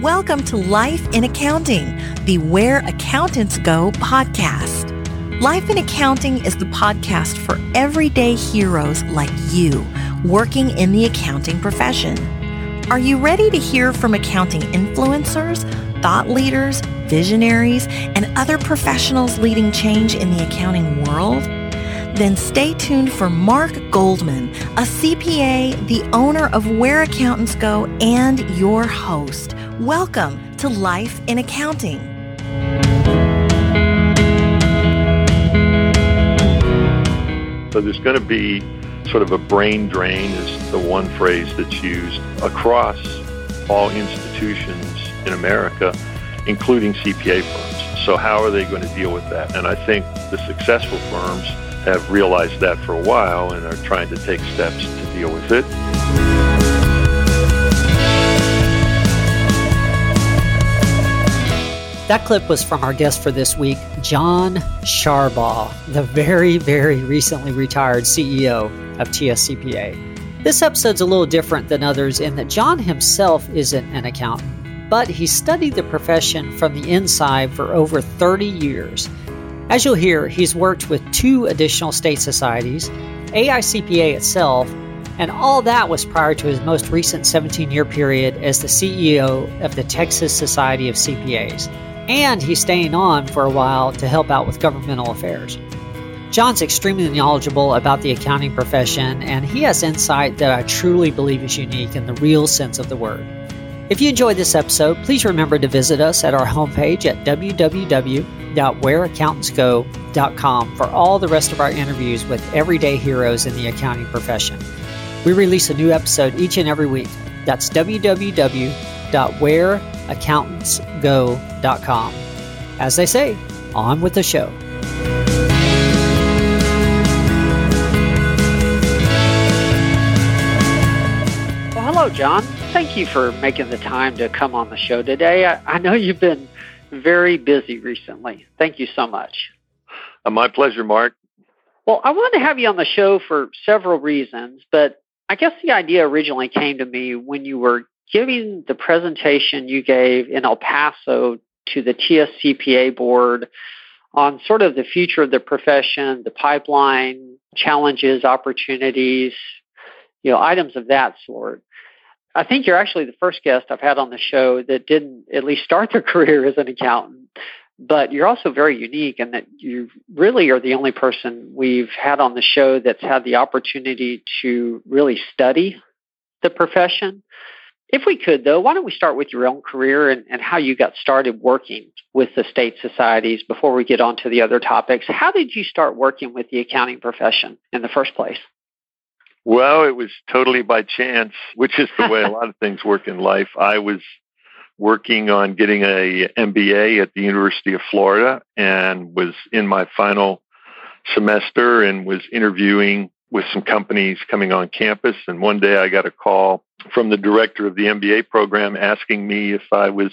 Welcome to Life in Accounting, the Where Accountants Go podcast. Life in Accounting is the podcast for everyday heroes like you working in the accounting profession. Are you ready to hear from accounting influencers, thought leaders, visionaries, and other professionals leading change in the accounting world? Then stay tuned for Mark Goldman, a CPA, the owner of Where Accountants Go, and your host. Welcome to Life in Accounting. So there's going to be sort of a brain drain is the one phrase that's used across all institutions in America, including CPA firms. So how are they going to deal with that? And I think the successful firms have realized that for a while and are trying to take steps to deal with it. That clip was from our guest for this week, John Sharbaugh, the very, very recently retired CEO of TSCPA. This episode's a little different than others in that John himself isn't an accountant, but he studied the profession from the inside for over 30 years. As you'll hear, he's worked with two additional state societies, AICPA itself, and all that was prior to his most recent 17 year period as the CEO of the Texas Society of CPAs and he's staying on for a while to help out with governmental affairs. John's extremely knowledgeable about the accounting profession, and he has insight that I truly believe is unique in the real sense of the word. If you enjoyed this episode, please remember to visit us at our homepage at www.whereaccountantsgo.com for all the rest of our interviews with everyday heroes in the accounting profession. We release a new episode each and every week. That's www.where accountantsgo.com. As they say, on with the show. Well, hello, John. Thank you for making the time to come on the show today. I, I know you've been very busy recently. Thank you so much. Uh, my pleasure, Mark. Well, I wanted to have you on the show for several reasons, but I guess the idea originally came to me when you were giving the presentation you gave in El Paso to the TSCPA board on sort of the future of the profession, the pipeline, challenges, opportunities, you know, items of that sort. I think you're actually the first guest I've had on the show that didn't at least start their career as an accountant. But you're also very unique in that you really are the only person we've had on the show that's had the opportunity to really study the profession if we could, though, why don't we start with your own career and, and how you got started working with the state societies before we get on to the other topics? How did you start working with the accounting profession in the first place? Well, it was totally by chance, which is the way a lot of things work in life. I was working on getting a MBA at the University of Florida and was in my final semester and was interviewing with some companies coming on campus. And one day I got a call from the director of the MBA program asking me if I was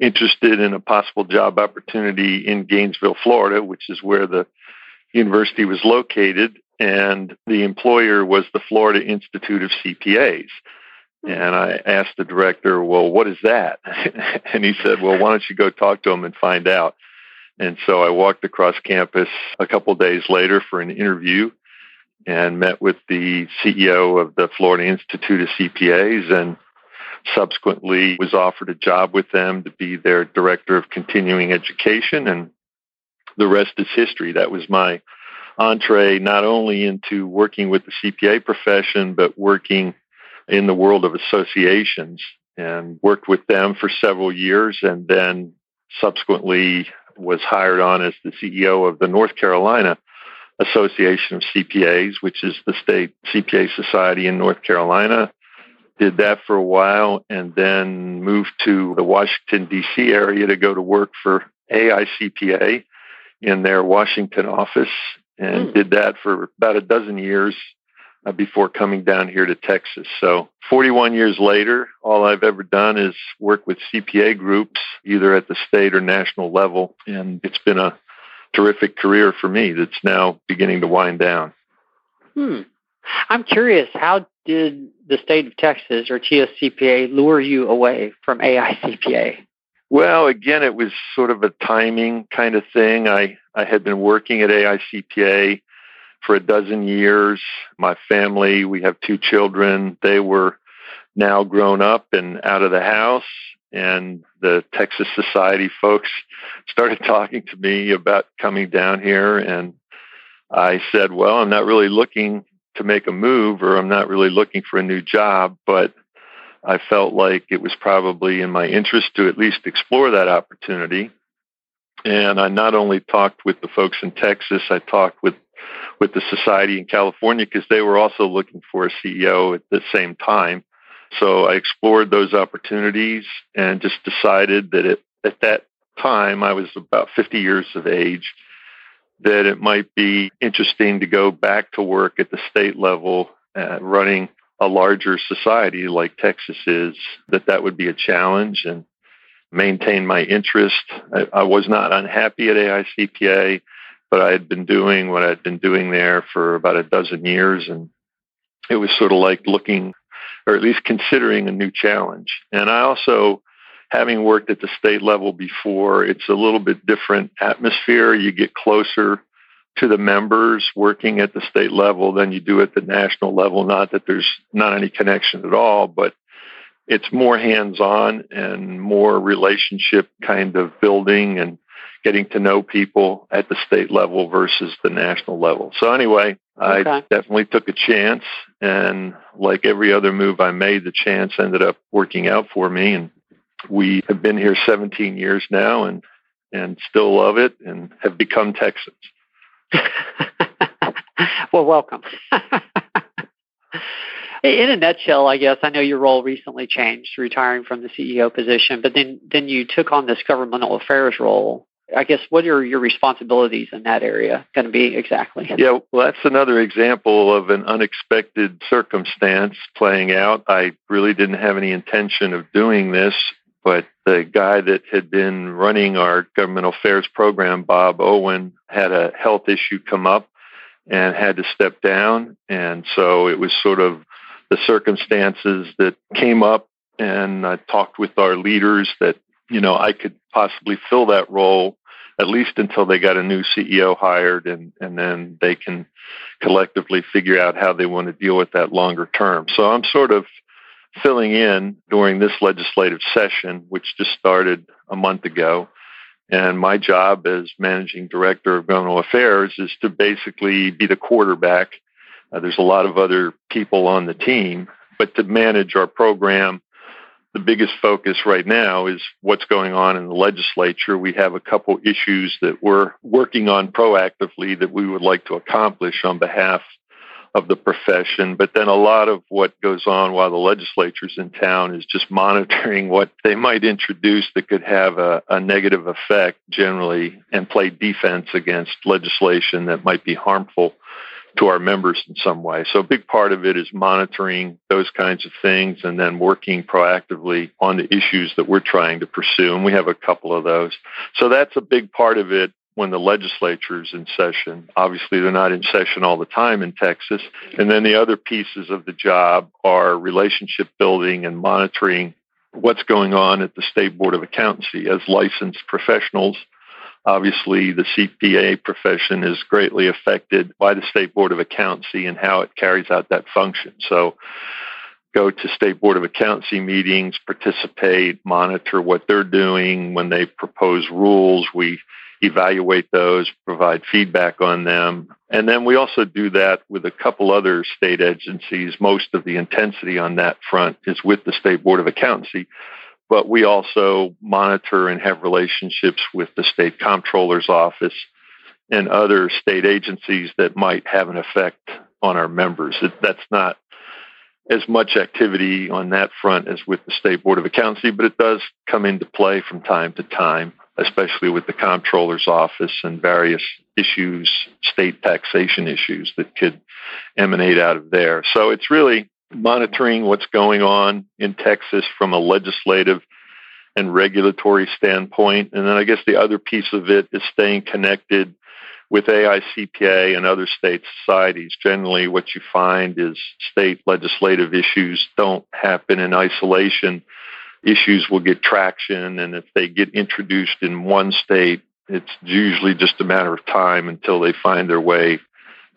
interested in a possible job opportunity in Gainesville, Florida, which is where the university was located. And the employer was the Florida Institute of CPAs. Hmm. And I asked the director, well, what is that? and he said, well, why don't you go talk to them and find out? And so I walked across campus a couple days later for an interview and met with the CEO of the Florida Institute of CPAs and subsequently was offered a job with them to be their director of continuing education and the rest is history that was my entree not only into working with the CPA profession but working in the world of associations and worked with them for several years and then subsequently was hired on as the CEO of the North Carolina Association of CPAs, which is the state CPA society in North Carolina. Did that for a while and then moved to the Washington, D.C. area to go to work for AICPA in their Washington office and mm. did that for about a dozen years uh, before coming down here to Texas. So 41 years later, all I've ever done is work with CPA groups, either at the state or national level. And it's been a terrific career for me that's now beginning to wind down. Hmm. I'm curious, how did the state of Texas or TSCPA lure you away from AICPA? Well, again, it was sort of a timing kind of thing. I, I had been working at AICPA for a dozen years. My family, we have two children. They were now grown up and out of the house. And the Texas Society folks started talking to me about coming down here. And I said, Well, I'm not really looking to make a move or I'm not really looking for a new job, but I felt like it was probably in my interest to at least explore that opportunity. And I not only talked with the folks in Texas, I talked with with the society in California because they were also looking for a CEO at the same time. So I explored those opportunities and just decided that it, at that time I was about 50 years of age that it might be interesting to go back to work at the state level uh, running a larger society like Texas is, that that would be a challenge and maintain my interest. I, I was not unhappy at AICPA, but I had been doing what I'd been doing there for about a dozen years. And it was sort of like looking, or at least considering a new challenge. And I also, having worked at the state level before, it's a little bit different atmosphere. You get closer to the members working at the state level than you do at the national level. Not that there's not any connection at all, but it's more hands on and more relationship kind of building and getting to know people at the state level versus the national level. So, anyway, okay. I definitely took a chance. And like every other move I made, the chance ended up working out for me. And we have been here 17 years now and, and still love it and have become Texans. well, welcome. In a nutshell, I guess I know your role recently changed, retiring from the CEO position, but then then you took on this governmental affairs role. I guess what are your responsibilities in that area going to be exactly? Yeah, well, that's another example of an unexpected circumstance playing out. I really didn't have any intention of doing this, but the guy that had been running our government affairs program, Bob Owen, had a health issue come up and had to step down. And so it was sort of the circumstances that came up. And I talked with our leaders that, you know, I could possibly fill that role at least until they got a new CEO hired and, and then they can collectively figure out how they want to deal with that longer term. So I'm sort of filling in during this legislative session, which just started a month ago. And my job as managing director of governmental affairs is to basically be the quarterback. Uh, there's a lot of other people on the team, but to manage our program, the biggest focus right now is what's going on in the legislature. We have a couple issues that we're working on proactively that we would like to accomplish on behalf of the profession. But then a lot of what goes on while the legislature's in town is just monitoring what they might introduce that could have a, a negative effect generally and play defense against legislation that might be harmful to our members in some way. So a big part of it is monitoring those kinds of things and then working proactively on the issues that we're trying to pursue. And we have a couple of those. So that's a big part of it when the legislature's in session. Obviously, they're not in session all the time in Texas. And then the other pieces of the job are relationship building and monitoring what's going on at the State Board of Accountancy as licensed professionals. Obviously, the CPA profession is greatly affected by the State Board of Accountancy and how it carries out that function. So, go to State Board of Accountancy meetings, participate, monitor what they're doing when they propose rules. We evaluate those, provide feedback on them. And then we also do that with a couple other state agencies. Most of the intensity on that front is with the State Board of Accountancy. But we also monitor and have relationships with the State Comptroller's Office and other state agencies that might have an effect on our members. That's not as much activity on that front as with the State Board of Accountancy, but it does come into play from time to time especially with the comptroller's office and various issues, state taxation issues that could emanate out of there. So it's really monitoring what's going on in Texas from a legislative and regulatory standpoint. And then I guess the other piece of it is staying connected with AICPA and other state societies, generally what you find is state legislative issues don't happen in isolation. Issues will get traction, and if they get introduced in one state, it's usually just a matter of time until they find their way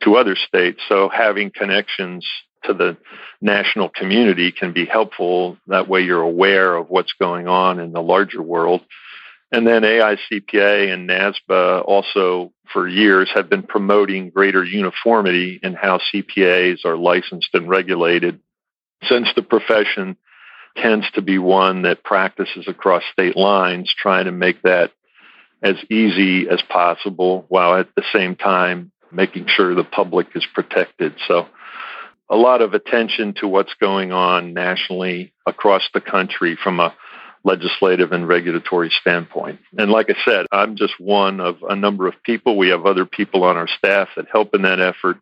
to other states. So having connections to the national community can be helpful. That way you're aware of what's going on in the larger world. And then AICPA and NASBA also for years have been promoting greater uniformity in how CPAs are licensed and regulated since the profession tends to be one that practices across state lines, trying to make that as easy as possible while at the same time making sure the public is protected. So a lot of attention to what's going on nationally across the country from a legislative and regulatory standpoint. And like I said, I'm just one of a number of people. We have other people on our staff that help in that effort.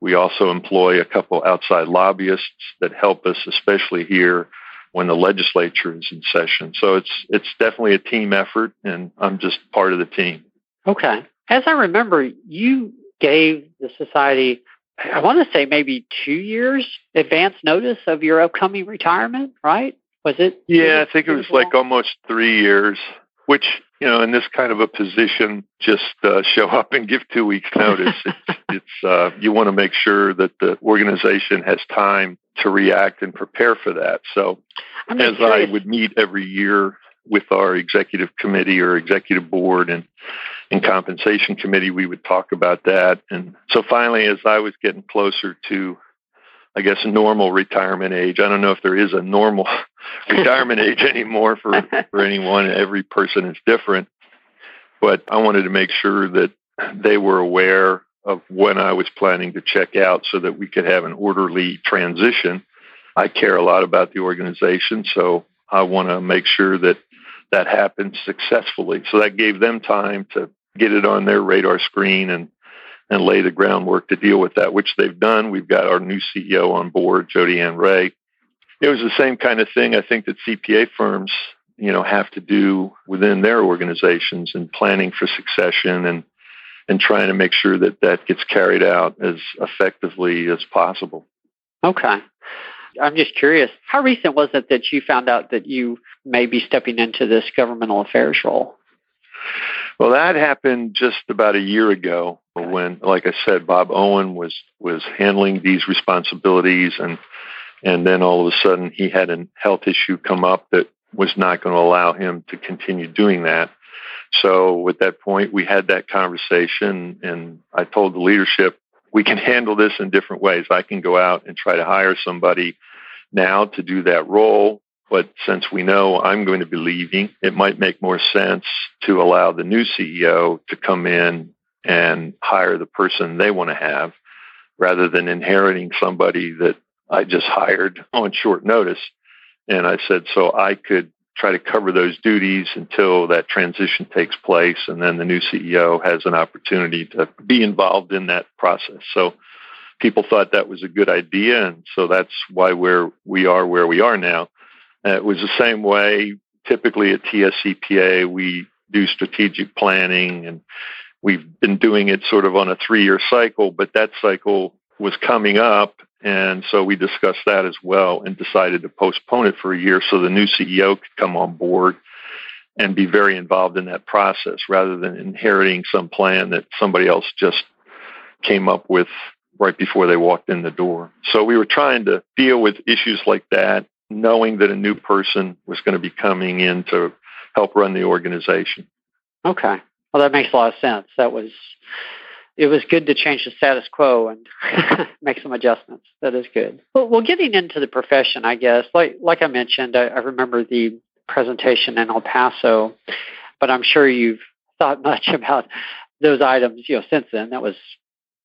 We also employ a couple outside lobbyists that help us, especially here when the legislature is in session. So it's it's definitely a team effort, and I'm just part of the team. Okay. As I remember, you gave the society, I want to say maybe two years advance notice of your upcoming retirement, right? Was it? Yeah, I think it was like almost three years, which, you know, in this kind of a position, just uh, show up and give two weeks notice. it's, it's uh, you want to make sure that the organization has time to react and prepare for that. So, as curious. I would meet every year with our executive committee or executive board and and compensation committee, we would talk about that. And so finally, as I was getting closer to I guess, normal retirement age. I don't know if there is a normal retirement age anymore for, for anyone. Every person is different. But I wanted to make sure that they were aware of when I was planning to check out so that we could have an orderly transition. I care a lot about the organization, so I want to make sure that that happens successfully. So that gave them time to get it on their radar screen and and lay the groundwork to deal with that, which they've done. We've got our new CEO on board, Jodi Ann Ray. It was the same kind of thing I think that CPA firms, you know, have to do within their organizations and planning for succession and and trying to make sure that that gets carried out as effectively as possible. Okay. I'm just curious, how recent was it that you found out that you may be stepping into this governmental affairs role? Well, that happened just about a year ago when, like I said, Bob Owen was was handling these responsibilities, and and then all of a sudden he had a health issue come up that was not going to allow him to continue doing that. So at that point, we had that conversation, and I told the leadership we can handle this in different ways. I can go out and try to hire somebody now to do that role but since we know I'm going to be leaving, it might make more sense to allow the new CEO to come in and hire the person they want to have rather than inheriting somebody that I just hired on short notice. And I said, so I could try to cover those duties until that transition takes place. And then the new CEO has an opportunity to be involved in that process. So people thought that was a good idea. And so that's why we're, we are where we are now. It was the same way. Typically at TSCPA, we do strategic planning and we've been doing it sort of on a three year cycle, but that cycle was coming up. And so we discussed that as well and decided to postpone it for a year so the new CEO could come on board and be very involved in that process rather than inheriting some plan that somebody else just came up with right before they walked in the door. So we were trying to deal with issues like that knowing that a new person was going to be coming in to help run the organization. Okay. Well, that makes a lot of sense. That was it was good to change the status quo and make some adjustments. That is good. Well, well, getting into the profession, I guess, like like I mentioned, I, I remember the presentation in El Paso, but I'm sure you've thought much about those items, you know, since then. That was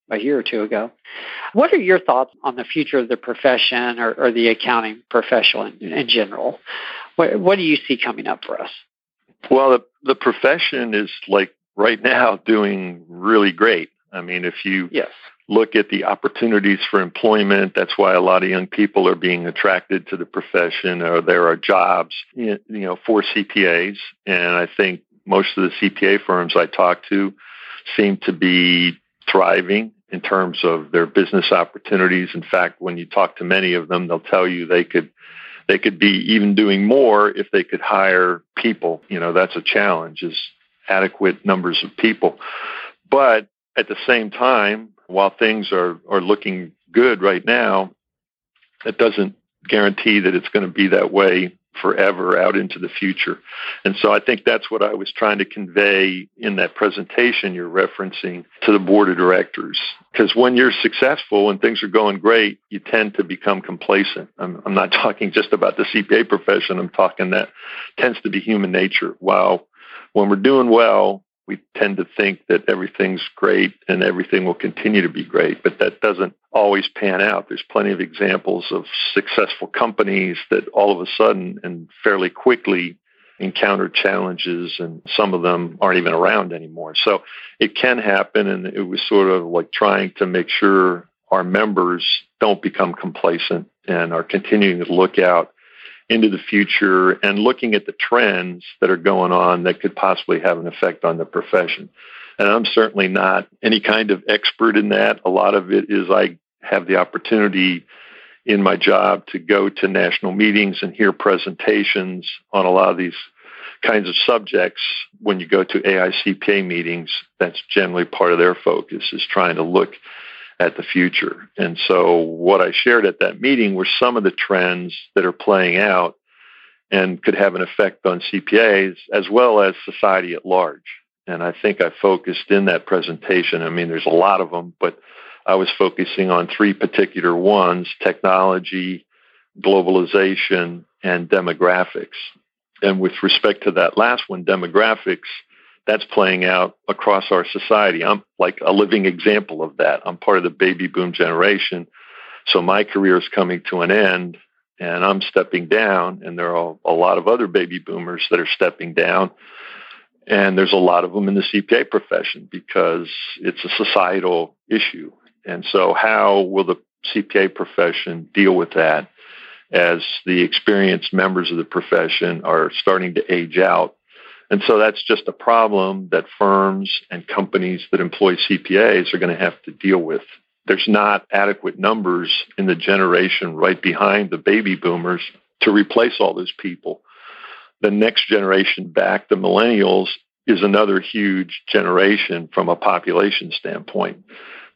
a year or two ago. What are your thoughts on the future of the profession or, or the accounting profession in, in general? What, what, do you see coming up for us? Well, the, the profession is like right now doing really great. I mean, if you yes. look at the opportunities for employment, that's why a lot of young people are being attracted to the profession, or there are jobs, you know, for CPAs. And I think most of the CPA firms I talk to seem to be thriving in terms of their business opportunities. In fact, when you talk to many of them, they'll tell you they could they could be even doing more if they could hire people. You know, that's a challenge is adequate numbers of people. But at the same time, while things are, are looking good right now, it doesn't guarantee that it's going to be that way forever out into the future. And so I think that's what I was trying to convey in that presentation you're referencing to the board of directors. Because when you're successful and things are going great, you tend to become complacent. I'm, I'm not talking just about the CPA profession, I'm talking that tends to be human nature. While when we're doing well, we tend to think that everything's great and everything will continue to be great, but that doesn't always pan out. There's plenty of examples of successful companies that all of a sudden and fairly quickly encounter challenges and some of them aren't even around anymore. So it can happen and it was sort of like trying to make sure our members don't become complacent and are continuing to look out into the future and looking at the trends that are going on that could possibly have an effect on the profession. And I'm certainly not any kind of expert in that. A lot of it is I have the opportunity in my job to go to national meetings and hear presentations on a lot of these kinds of subjects. When you go to AICPA meetings, that's generally part of their focus is trying to look at the future. And so what I shared at that meeting were some of the trends that are playing out and could have an effect on CPAs as well as society at large. And I think I focused in that presentation. I mean, there's a lot of them, but I was focusing on three particular ones technology, globalization, and demographics. And with respect to that last one, demographics, that's playing out across our society. I'm like a living example of that. I'm part of the baby boom generation. So my career is coming to an end and I'm stepping down, and there are a lot of other baby boomers that are stepping down. And there's a lot of them in the CPA profession because it's a societal issue. And so, how will the CPA profession deal with that as the experienced members of the profession are starting to age out and so that's just a problem that firms and companies that employ CPAs are going to have to deal with. There's not adequate numbers in the generation right behind the baby boomers to replace all those people. The next generation back, the millennials, is another huge generation from a population standpoint.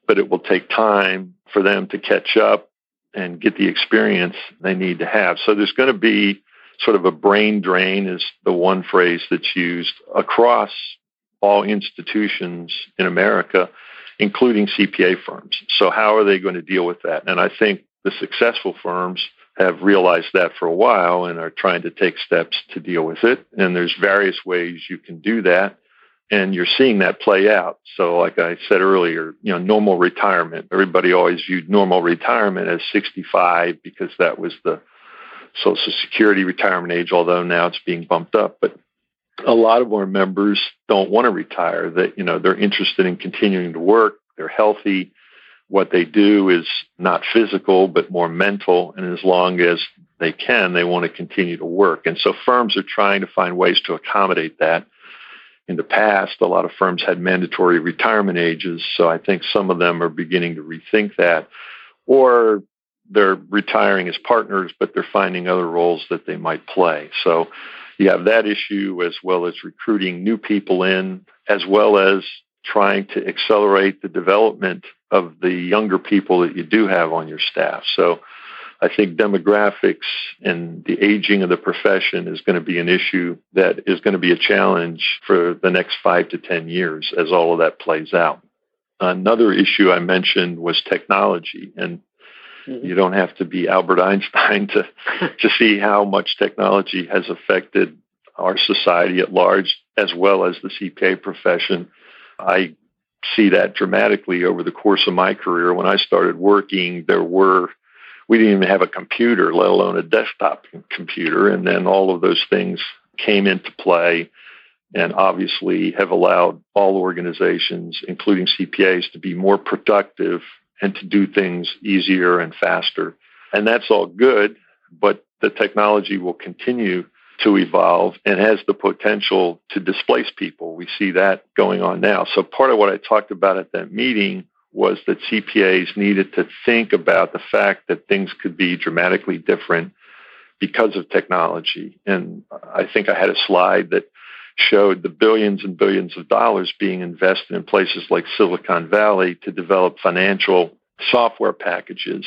But it will take time for them to catch up and get the experience they need to have. So there's going to be sort of a brain drain is the one phrase that's used across all institutions in America, including CPA firms. So, how are they going to deal with that? And I think the successful firms have realized that for a while and are trying to take steps to deal with it. And there's various ways you can do that. And you're seeing that play out. So, like I said earlier, you know, normal retirement. Everybody always viewed normal retirement as 65 because that was the Social Security retirement age, although now it's being bumped up. But a lot of our members don't want to retire. That you know they're interested in continuing to work. They're healthy. What they do is not physical, but more mental. And as long as they can, they want to continue to work. And so firms are trying to find ways to accommodate that. In the past, a lot of firms had mandatory retirement ages. So I think some of them are beginning to rethink that. Or they're retiring as partners, but they're finding other roles that they might play. So you have that issue as well as recruiting new people in, as well as trying to accelerate the development of the younger people that you do have on your staff. So I think demographics and the aging of the profession is going to be an issue that is going to be a challenge for the next five to 10 years as all of that plays out. Another issue I mentioned was technology. And Mm-hmm. You don't have to be Albert Einstein to to see how much technology has affected our society at large, as well as the CPA profession. I see that dramatically over the course of my career. When I started working, there were we didn't even have a computer, let alone a desktop computer, and then all of those things came into play and obviously have allowed all organizations, including CPAs, to be more productive and to do things easier and faster. And that's all good, but the technology will continue to evolve and has the potential to displace people. We see that going on now. So part of what I talked about at that meeting was that CPAs needed to think about the fact that things could be dramatically different because of technology. And I think I had a slide that showed the billions and billions of dollars being invested in places like Silicon Valley to develop financial software packages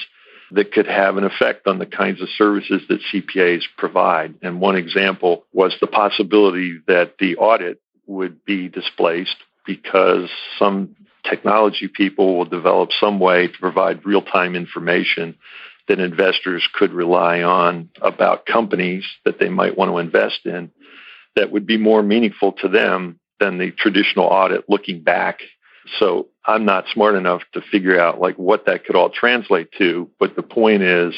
that could have an effect on the kinds of services that CPAs provide. And one example was the possibility that the audit would be displaced because some technology people will develop some way to provide real time information that investors could rely on about companies that they might want to invest in that would be more meaningful to them than the traditional audit looking back. So I'm not smart enough to figure out like what that could all translate to, but the point is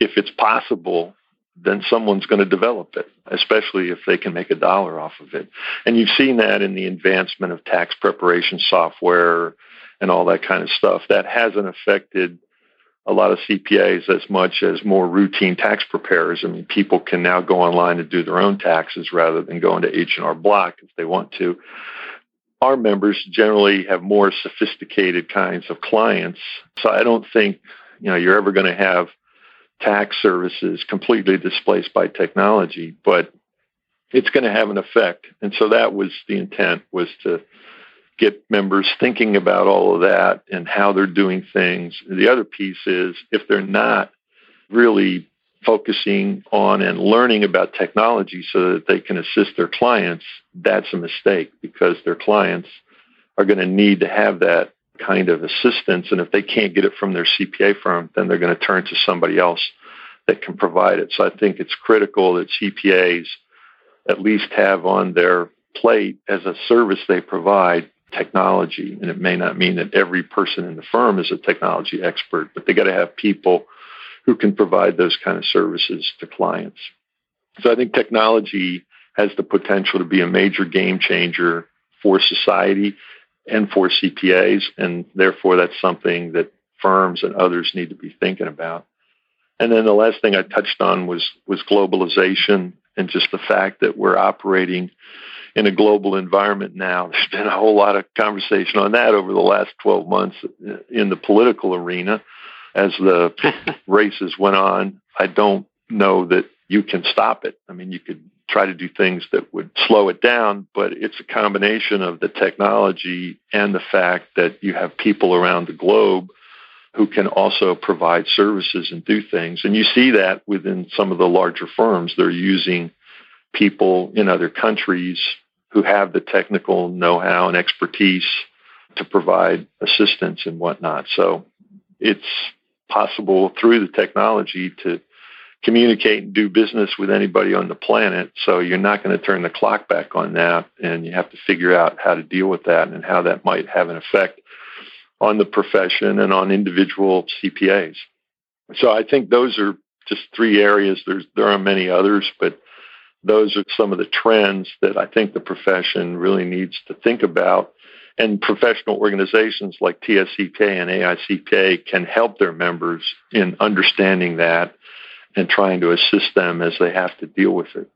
if it's possible, then someone's going to develop it, especially if they can make a dollar off of it. And you've seen that in the advancement of tax preparation software and all that kind of stuff. That hasn't affected a lot of CPAs as much as more routine tax preparers. I mean, people can now go online and do their own taxes rather than going to H&R Block if they want to. Our members generally have more sophisticated kinds of clients, so I don't think you know you're ever going to have tax services completely displaced by technology, but it's going to have an effect. And so that was the intent was to get members thinking about all of that and how they're doing things. The other piece is if they're not really focusing on and learning about technology so that they can assist their clients, that's a mistake because their clients are going to need to have that kind of assistance. And if they can't get it from their CPA firm, then they're going to turn to somebody else that can provide it. So I think it's critical that CPAs at least have on their plate as a service they provide technology. And it may not mean that every person in the firm is a technology expert, but they got to have people who can provide those kind of services to clients. So I think technology has the potential to be a major game changer for society and for CPAs. And therefore, that's something that firms and others need to be thinking about. And then the last thing I touched on was, was globalization and just the fact that we're operating in a global environment now. There's been a whole lot of conversation on that over the last 12 months in the political arena as the races went on. I don't know that you can stop it. I mean, you could try to do things that would slow it down, but it's a combination of the technology and the fact that you have people around the globe who can also provide services and do things. And you see that within some of the larger firms. They're using people in other countries who have the technical know how and expertise to provide assistance and whatnot. So it's possible through the technology to communicate and do business with anybody on the planet. So you're not going to turn the clock back on that. And you have to figure out how to deal with that and how that might have an effect on the profession and on individual CPAs. So I think those are just three areas. There's there are many others, but those are some of the trends that I think the profession really needs to think about. And professional organizations like TSCPA and AICPA can help their members in understanding that and trying to assist them as they have to deal with it.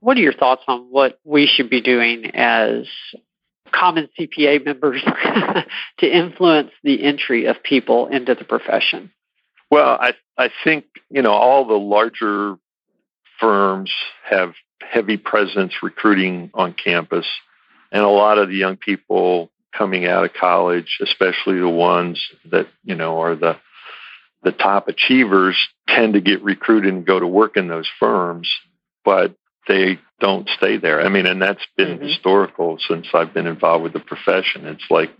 What are your thoughts on what we should be doing as common CPA members to influence the entry of people into the profession? Well, I I think you know all the larger firms have heavy presence recruiting on campus, and a lot of the young people coming out of college, especially the ones that you know are the the top achievers, tend to get recruited and go to work in those firms, but they don't stay there. I mean, and that's been mm-hmm. historical since I've been involved with the profession. It's like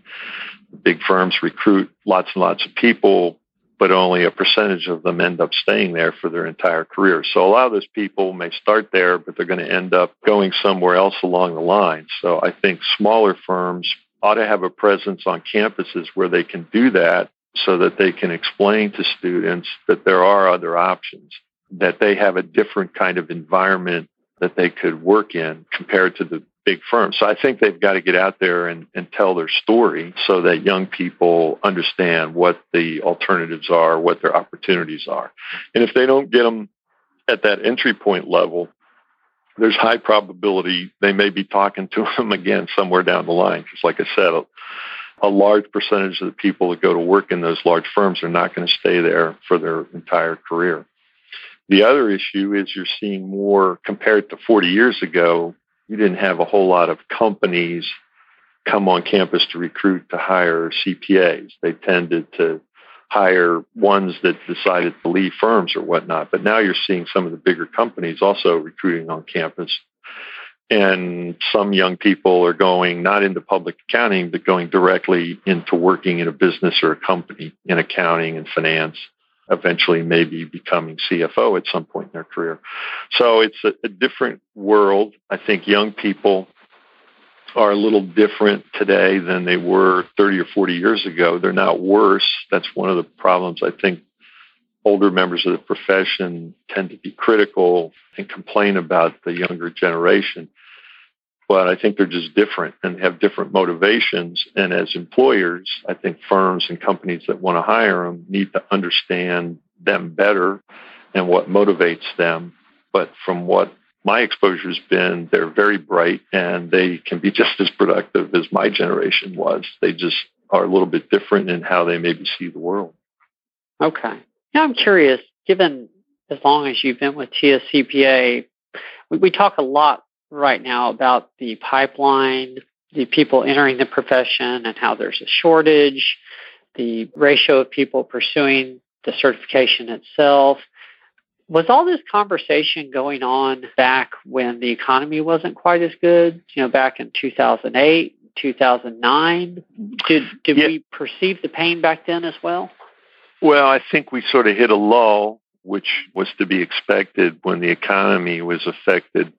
big firms recruit lots and lots of people, but only a percentage of them end up staying there for their entire career. So a lot of those people may start there, but they're going to end up going somewhere else along the line. So I think smaller firms ought to have a presence on campuses where they can do that so that they can explain to students that there are other options, that they have a different kind of environment that they could work in compared to the big firms. So I think they've got to get out there and, and tell their story so that young people understand what the alternatives are, what their opportunities are. And if they don't get them at that entry point level, there's high probability they may be talking to them again somewhere down the line. Because, like I said, a, a large percentage of the people that go to work in those large firms are not going to stay there for their entire career. The other issue is you're seeing more compared to 40 years ago. You didn't have a whole lot of companies come on campus to recruit to hire CPAs. They tended to hire ones that decided to leave firms or whatnot. But now you're seeing some of the bigger companies also recruiting on campus. And some young people are going not into public accounting, but going directly into working in a business or a company in accounting and finance, eventually maybe becoming CFO at some point in their career. So it's a, a different world. I think young people are a little different today than they were 30 or 40 years ago. They're not worse. That's one of the problems I think older members of the profession tend to be critical and complain about the younger generation. But I think they're just different and have different motivations. And as employers, I think firms and companies that want to hire them need to understand them better and what motivates them. But from what my exposure has been they're very bright and they can be just as productive as my generation was. They just are a little bit different in how they maybe see the world. Okay. Now I'm curious, given as long as you've been with TSCPA, we, we talk a lot right now about the pipeline, the people entering the profession and how there's a shortage, the ratio of people pursuing the certification itself. Was all this conversation going on back when the economy wasn't quite as good? You know, back in 2008, 2009? Did, did yeah. we perceive the pain back then as well? Well, I think we sort of hit a lull, which was to be expected when the economy was affected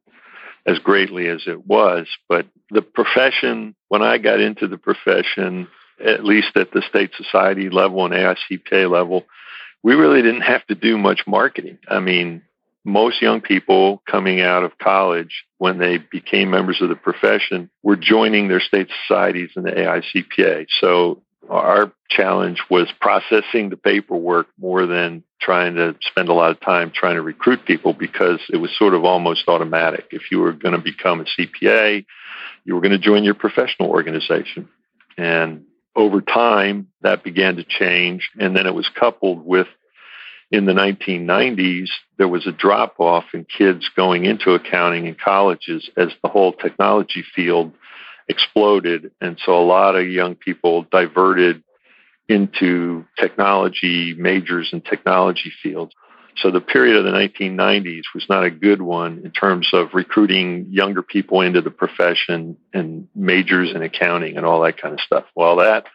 as greatly as it was. But the profession, when I got into the profession, at least at the state society level and AICPA level, we really didn't have to do much marketing. I mean, most young people coming out of college when they became members of the profession were joining their state societies and the AICPA. So our challenge was processing the paperwork more than trying to spend a lot of time trying to recruit people because it was sort of almost automatic. If you were going to become a CPA, you were going to join your professional organization. And over time, that began to change. And then it was coupled with in the 1990s, there was a drop off in kids going into accounting in colleges as the whole technology field exploded. And so a lot of young people diverted into technology majors and technology fields. So the period of the 1990s was not a good one in terms of recruiting younger people into the profession and majors in accounting and all that kind of stuff. Well, that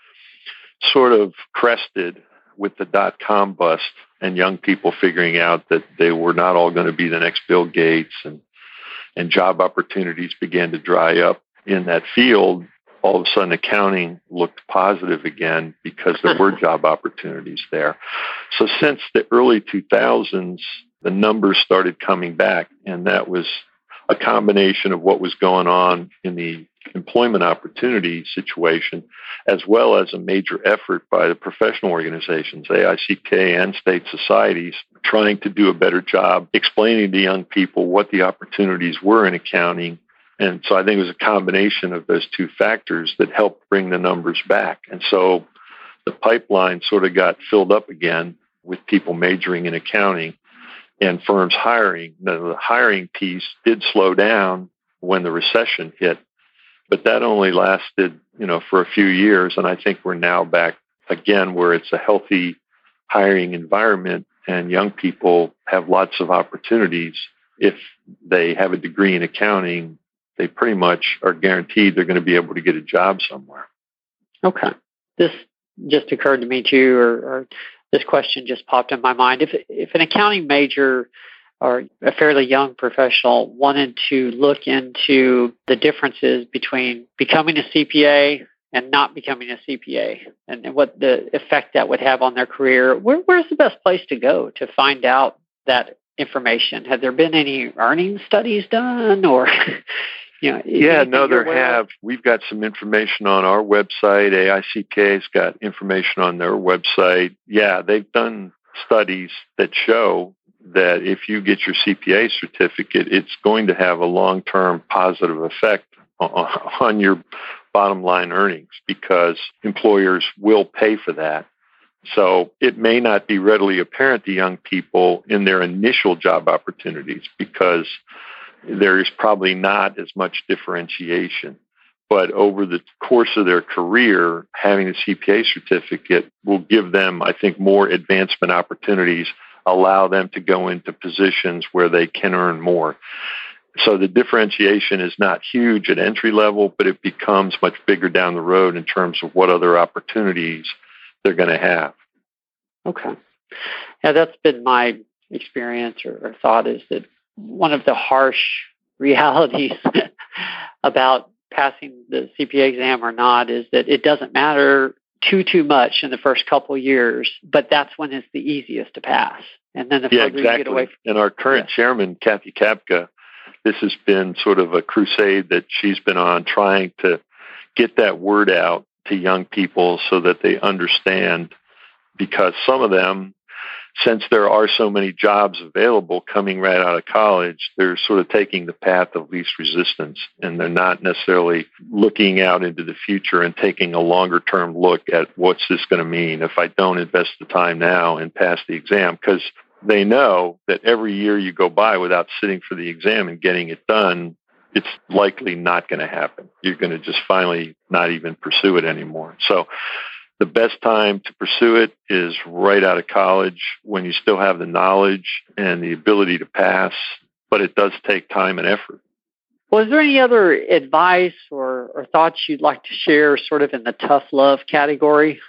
sort of crested with the dot com bust and young people figuring out that they were not all going to be the next Bill Gates and and job opportunities began to dry up in that field all of a sudden accounting looked positive again because there were job opportunities there. So since the early 2000s, the numbers started coming back, and that was a combination of what was going on in the employment opportunity situation, as well as a major effort by the professional organizations, AICPA and state societies, trying to do a better job explaining to young people what the opportunities were in accounting and so I think it was a combination of those two factors that helped bring the numbers back. And so the pipeline sort of got filled up again with people majoring in accounting and firms hiring. Now, the hiring piece did slow down when the recession hit, but that only lasted, you know, for a few years. And I think we're now back again where it's a healthy hiring environment and young people have lots of opportunities if they have a degree in accounting they pretty much are guaranteed they're going to be able to get a job somewhere. Okay. This just occurred to me too, or, or this question just popped in my mind. If if an accounting major or a fairly young professional wanted to look into the differences between becoming a CPA and not becoming a CPA and, and what the effect that would have on their career, where, where's the best place to go to find out that information? Have there been any earning studies done or you know, yeah, no, there have. We've got some information on our website. AICPA's got information on their website. Yeah, they've done studies that show that if you get your CPA certificate, it's going to have a long term positive effect on your bottom line earnings because employers will pay for that. So it may not be readily apparent to young people in their initial job opportunities because there is probably not as much differentiation. But over the course of their career, having a CPA certificate will give them, I think, more advancement opportunities, allow them to go into positions where they can earn more. So the differentiation is not huge at entry level, but it becomes much bigger down the road in terms of what other opportunities they're going to have. Okay. Yeah, that's been my experience or, or thought is that one of the harsh realities about passing the CPA exam or not is that it doesn't matter too too much in the first couple years, but that's when it's the easiest to pass. And then the yeah, exactly. you get away from and our current yeah. chairman, Kathy Kapka, this has been sort of a crusade that she's been on trying to get that word out to young people so that they understand because some of them since there are so many jobs available coming right out of college, they're sort of taking the path of least resistance and they're not necessarily looking out into the future and taking a longer term look at what's this going to mean if I don't invest the time now and pass the exam because they know that every year you go by without sitting for the exam and getting it done, it's likely not going to happen. You're going to just finally not even pursue it anymore. So the best time to pursue it is right out of college when you still have the knowledge and the ability to pass, but it does take time and effort. Well, is there any other advice or, or thoughts you'd like to share, sort of in the tough love category?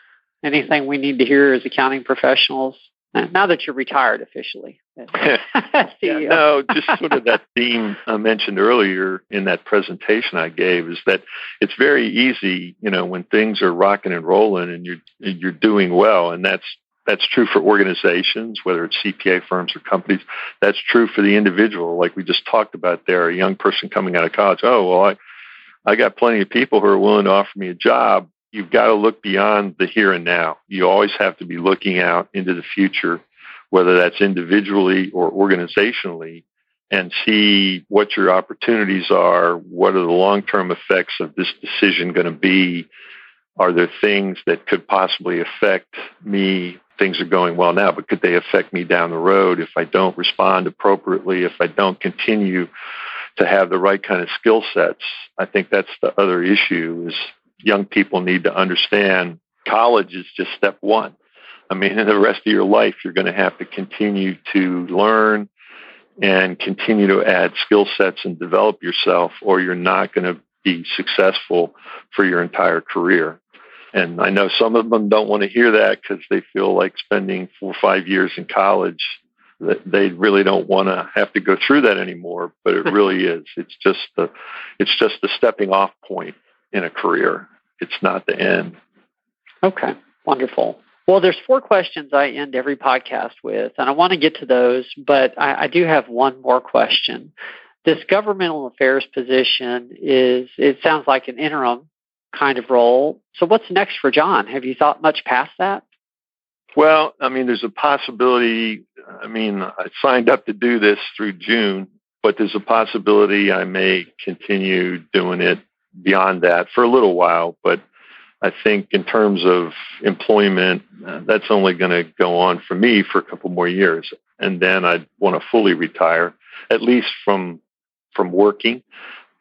Anything we need to hear as accounting professionals? Uh, now that you're retired officially. yeah, no, just sort of that theme I mentioned earlier in that presentation I gave is that it's very easy, you know, when things are rocking and rolling and you're you're doing well, and that's that's true for organizations, whether it's CPA firms or companies. That's true for the individual, like we just talked about there, a young person coming out of college. Oh, well, I I got plenty of people who are willing to offer me a job you've got to look beyond the here and now. You always have to be looking out into the future, whether that's individually or organizationally, and see what your opportunities are. What are the long term effects of this decision going to be? Are there things that could possibly affect me? Things are going well now, but could they affect me down the road if I don't respond appropriately, if I don't continue to have the right kind of skill sets? I think that's the other issue is young people need to understand college is just step one. I mean, in the rest of your life, you're going to have to continue to learn and continue to add skill sets and develop yourself, or you're not going to be successful for your entire career. And I know some of them don't want to hear that because they feel like spending four or five years in college that they really don't want to have to go through that anymore. But it really is. It's just the it's just the stepping off point in a career. It's not the end. Okay, wonderful. Well, there's four questions I end every podcast with, and I want to get to those, but I, I do have one more question. This governmental affairs position is, it sounds like an interim kind of role. So, what's next for John? Have you thought much past that? Well, I mean, there's a possibility. I mean, I signed up to do this through June, but there's a possibility I may continue doing it beyond that for a little while. But I think in terms of employment, uh, that's only going to go on for me for a couple more years, and then I'd want to fully retire, at least from from working.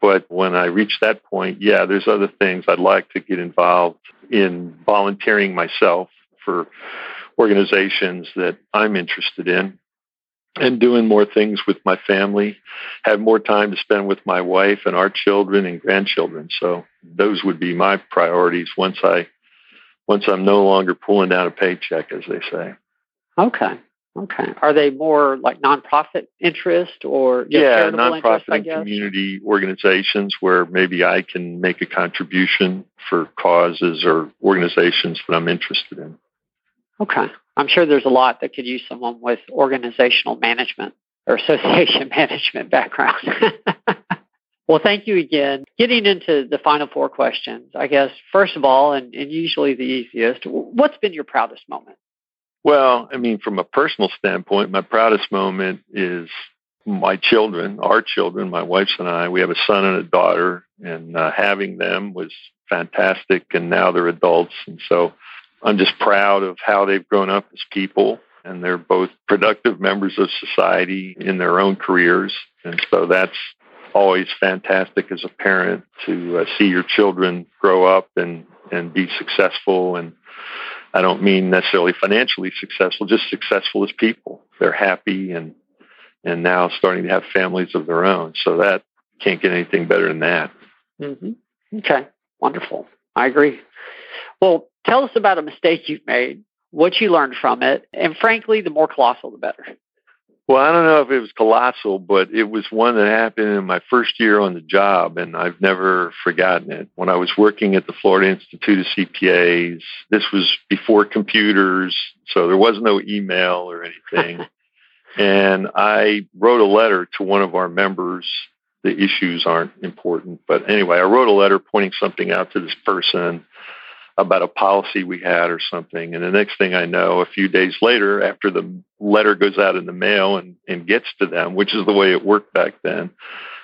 But when I reach that point, yeah, there's other things I'd like to get involved in volunteering myself for organizations that I'm interested in and doing more things with my family, have more time to spend with my wife and our children and grandchildren. So those would be my priorities once I once I'm no longer pulling down a paycheck, as they say. Okay. Okay. Are they more like nonprofit interest or yeah, nonprofit interest, and community organizations where maybe I can make a contribution for causes or organizations that I'm interested in. Okay. I'm sure there's a lot that could use someone with organizational management or association management background. well, thank you again. Getting into the final four questions, I guess, first of all, and, and usually the easiest, what's been your proudest moment? Well, I mean, from a personal standpoint, my proudest moment is my children, our children, my wife's and I. We have a son and a daughter, and uh, having them was fantastic. And now they're adults, and so I'm just proud of how they've grown up as people. And they're both productive members of society in their own careers. And so that's always fantastic as a parent to uh, see your children grow up and, and be successful. And I don't mean necessarily financially successful, just successful as people. They're happy and, and now starting to have families of their own. So that can't get anything better than that. Mm-hmm. Okay. Wonderful. I agree. Well, tell us about a mistake you've made, what you learned from it, and frankly, the more colossal, the better. Well, I don't know if it was colossal, but it was one that happened in my first year on the job, and I've never forgotten it. When I was working at the Florida Institute of CPAs, this was before computers, so there was no email or anything. and I wrote a letter to one of our members. The issues aren't important, but anyway, I wrote a letter pointing something out to this person about a policy we had or something. And the next thing I know, a few days later, after the letter goes out in the mail and, and gets to them, which is the way it worked back then,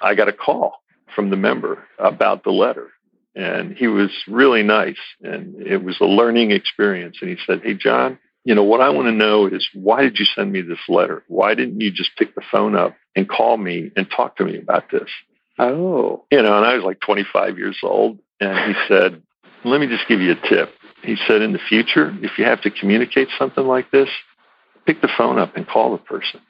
I got a call from the member about the letter. And he was really nice and it was a learning experience. And he said, Hey, John, you know, what I want to know is why did you send me this letter? Why didn't you just pick the phone up and call me and talk to me about this? Oh. You know, and I was like 25 years old. And he said, let me just give you a tip. He said, in the future, if you have to communicate something like this, pick the phone up and call the person.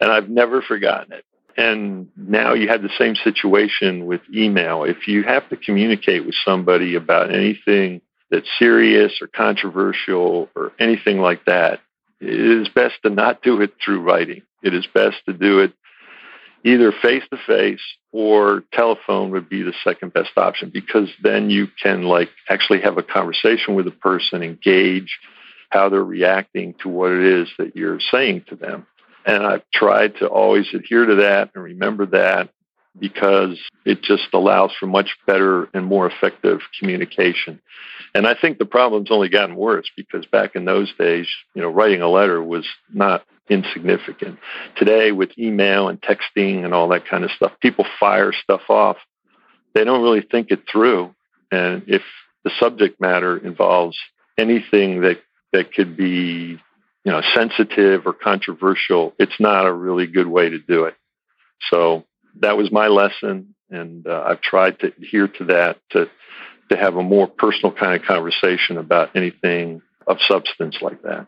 And I've never forgotten it. And now you have the same situation with email. If you have to communicate with somebody about anything that's serious or controversial or anything like that, it is best to not do it through writing. It is best to do it either face to face or telephone would be the second best option because then you can like actually have a conversation with the person, engage how they're reacting to what it is that you're saying to them. And I've tried to always adhere to that and remember that because it just allows for much better and more effective communication. And I think the problem's only gotten worse because back in those days, you know, writing a letter was not insignificant. Today, with email and texting and all that kind of stuff, people fire stuff off. They don't really think it through. And if the subject matter involves anything that, that could be you know, sensitive or controversial, it's not a really good way to do it. So that was my lesson, and uh, I've tried to adhere to that to to have a more personal kind of conversation about anything of substance like that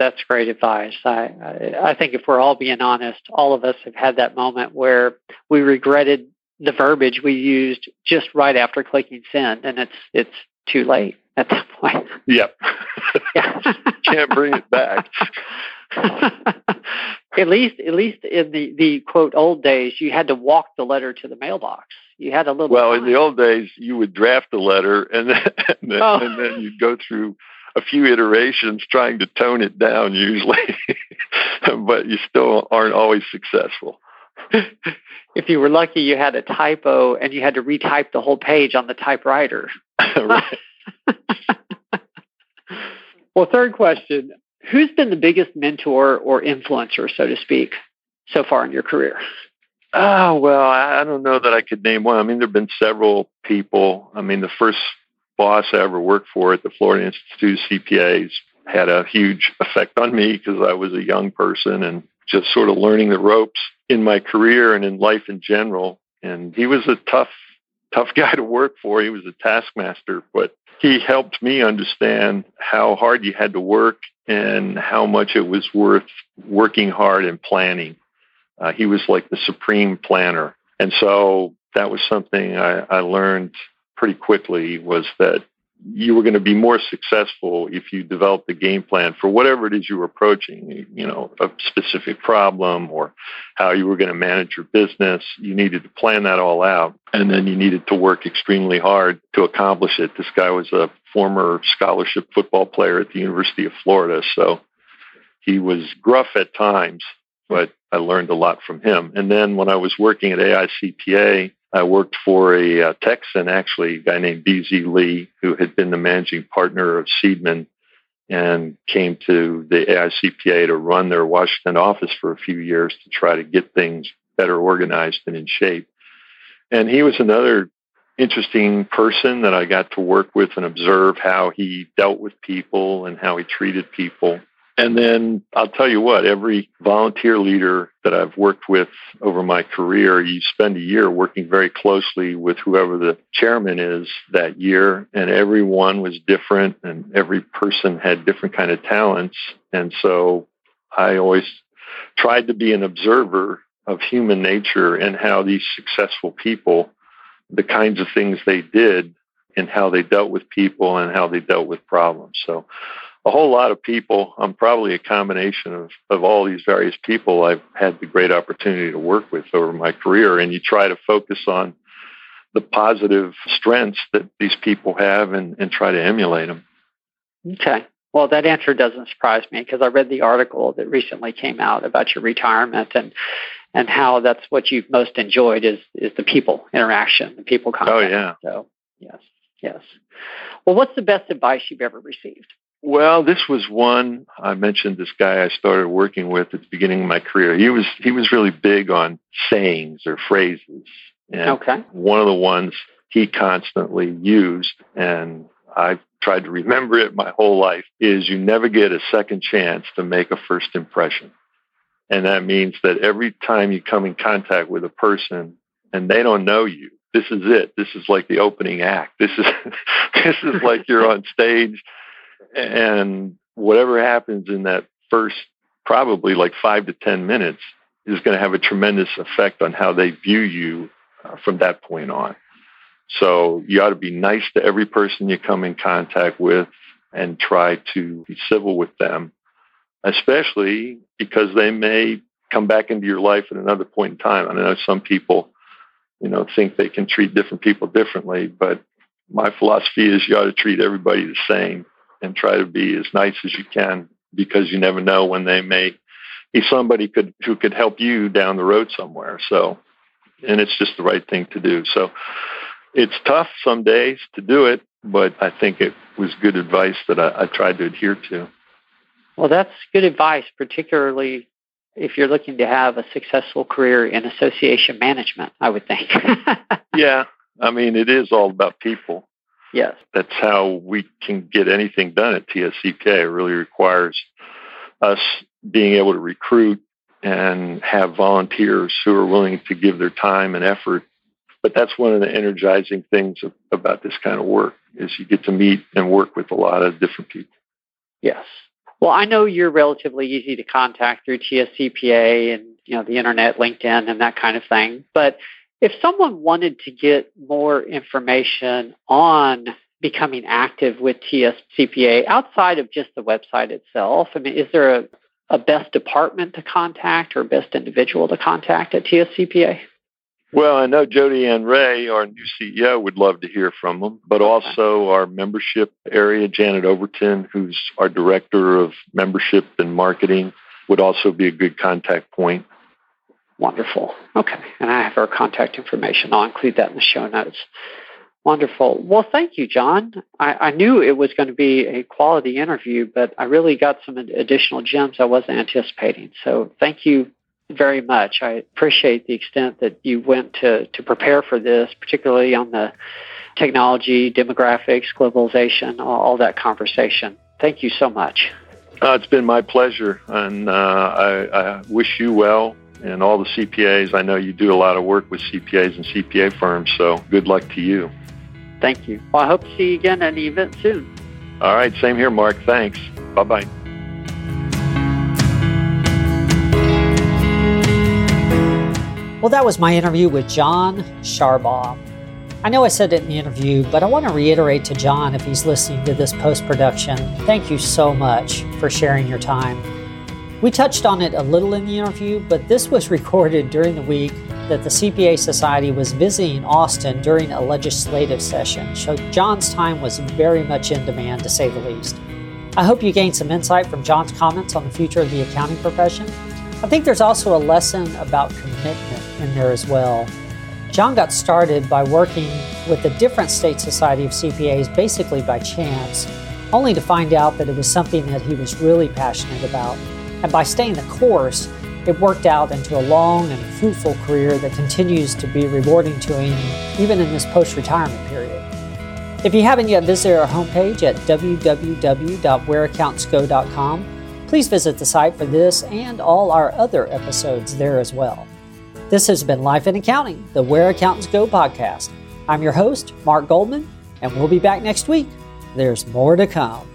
that's great advice. I, I think if we're all being honest, all of us have had that moment where we regretted the verbiage we used just right after clicking send, and it's it's too late at that point. Yep. Can't bring it back. at least at least in the the quote old days you had to walk the letter to the mailbox you had a little well time. in the old days you would draft the letter and then, and then, oh. and then you'd go through a few iterations trying to tone it down usually, but you still aren't always successful. if you were lucky, you had a typo and you had to retype the whole page on the typewriter. well, third question Who's been the biggest mentor or influencer, so to speak, so far in your career? Oh, well, I don't know that I could name one. I mean, there have been several people. I mean, the first boss I ever worked for at the Florida Institute of CPAs had a huge effect on me because I was a young person and just sort of learning the ropes in my career and in life in general. And he was a tough, tough guy to work for. He was a taskmaster, but he helped me understand how hard you had to work and how much it was worth working hard and planning. Uh, he was like the supreme planner. And so that was something I, I learned pretty quickly was that you were going to be more successful if you developed a game plan for whatever it is you were approaching, you know, a specific problem or how you were going to manage your business. You needed to plan that all out. And then you needed to work extremely hard to accomplish it. This guy was a former scholarship football player at the University of Florida. So he was gruff at times, but I learned a lot from him. And then when I was working at AICPA, I worked for a uh, Texan, actually, a guy named BZ Lee, who had been the managing partner of Seidman and came to the AICPA to run their Washington office for a few years to try to get things better organized and in shape. And he was another interesting person that I got to work with and observe how he dealt with people and how he treated people. And then I'll tell you what, every volunteer leader that I've worked with over my career, you spend a year working very closely with whoever the chairman is that year. And everyone was different and every person had different kind of talents. And so I always tried to be an observer of human nature and how these successful people, the kinds of things they did and how they dealt with people and how they dealt with problems. So a whole lot of people. I'm probably a combination of, of all these various people I've had the great opportunity to work with over my career. And you try to focus on the positive strengths that these people have and, and try to emulate them. Okay. Well, that answer doesn't surprise me because I read the article that recently came out about your retirement and and how that's what you've most enjoyed is is the people interaction, the people oh, contact. Oh yeah. So yes, yes. Well, what's the best advice you've ever received? Well, this was one I mentioned. This guy I started working with at the beginning of my career. He was he was really big on sayings or phrases. And okay. One of the ones he constantly used, and I've tried to remember it my whole life, is you never get a second chance to make a first impression. And that means that every time you come in contact with a person and they don't know you, this is it. This is like the opening act. This is this is like you're on stage and whatever happens in that first probably like five to 10 minutes is going to have a tremendous effect on how they view you uh, from that point on. So you ought to be nice to every person you come in contact with and try to be civil with them, especially because they may come back into your life at another point in time. I know some people, you know, think they can treat different people differently, but my philosophy is you ought to treat everybody the same and try to be as nice as you can because you never know when they may be somebody could who could help you down the road somewhere. So, and it's just the right thing to do. So, it's tough some days to do it, but I think it was good advice that I, I tried to adhere to. Well, that's good advice, particularly if you're looking to have a successful career in association management. I would think. yeah, I mean, it is all about people. Yes. That's how we can get anything done at TSCPA. It really requires us being able to recruit and have volunteers who are willing to give their time and effort. But that's one of the energizing things about this kind of work is you get to meet and work with a lot of different people. Yes. Well, I know you're relatively easy to contact through TSCPA and you know the internet, LinkedIn, and that kind of thing. But if someone wanted to get more information on becoming active with TSCPA outside of just the website itself, I mean, is there a, a best department to contact or best individual to contact at TSCPA? Well, I know Jodi Ann Ray, our new CEO, would love to hear from them, but also our membership area, Janet Overton, who's our director of membership and marketing, would also be a good contact point. Wonderful. Okay. And I have her contact information. I'll include that in the show notes. Wonderful. Well, thank you, John. I, I, knew it was going to be a quality interview, but I really got some additional gems I wasn't anticipating. So thank you very much. I appreciate the extent that you went to, to prepare for this, particularly on the technology, demographics, globalization, all, all that conversation. Thank you so much. Uh, it's been my pleasure, and uh, I, I wish you well and all the CPAs. I know you do a lot of work with CPAs and CPA firms, so good luck to you. Thank you. Well, I hope to see you again at the event soon. All right, same here, Mark. Thanks. Bye bye. Well, that was my interview with John Sharbaugh. I know I said it in the interview, but I want to reiterate to John if he's listening to this post production thank you so much for sharing your time. We touched on it a little in the interview, but this was recorded during the week that the CPA Society was visiting Austin during a legislative session, so John's time was very much in demand to say the least. I hope you gained some insight from John's comments on the future of the accounting profession. I think there's also a lesson about commitment in there as well. John got started by working with a different state society of CPAs basically by chance only to find out that it was something that he was really passionate about. And by staying the course, it worked out into a long and fruitful career that continues to be rewarding to him even in this post retirement period. If you haven't yet visited our homepage at www.whereaccountantsgo.com, please visit the site for this and all our other episodes there as well. This has been Life in Accounting, the Where Accountants Go podcast. I'm your host, Mark Goldman, and we'll be back next week. There's more to come.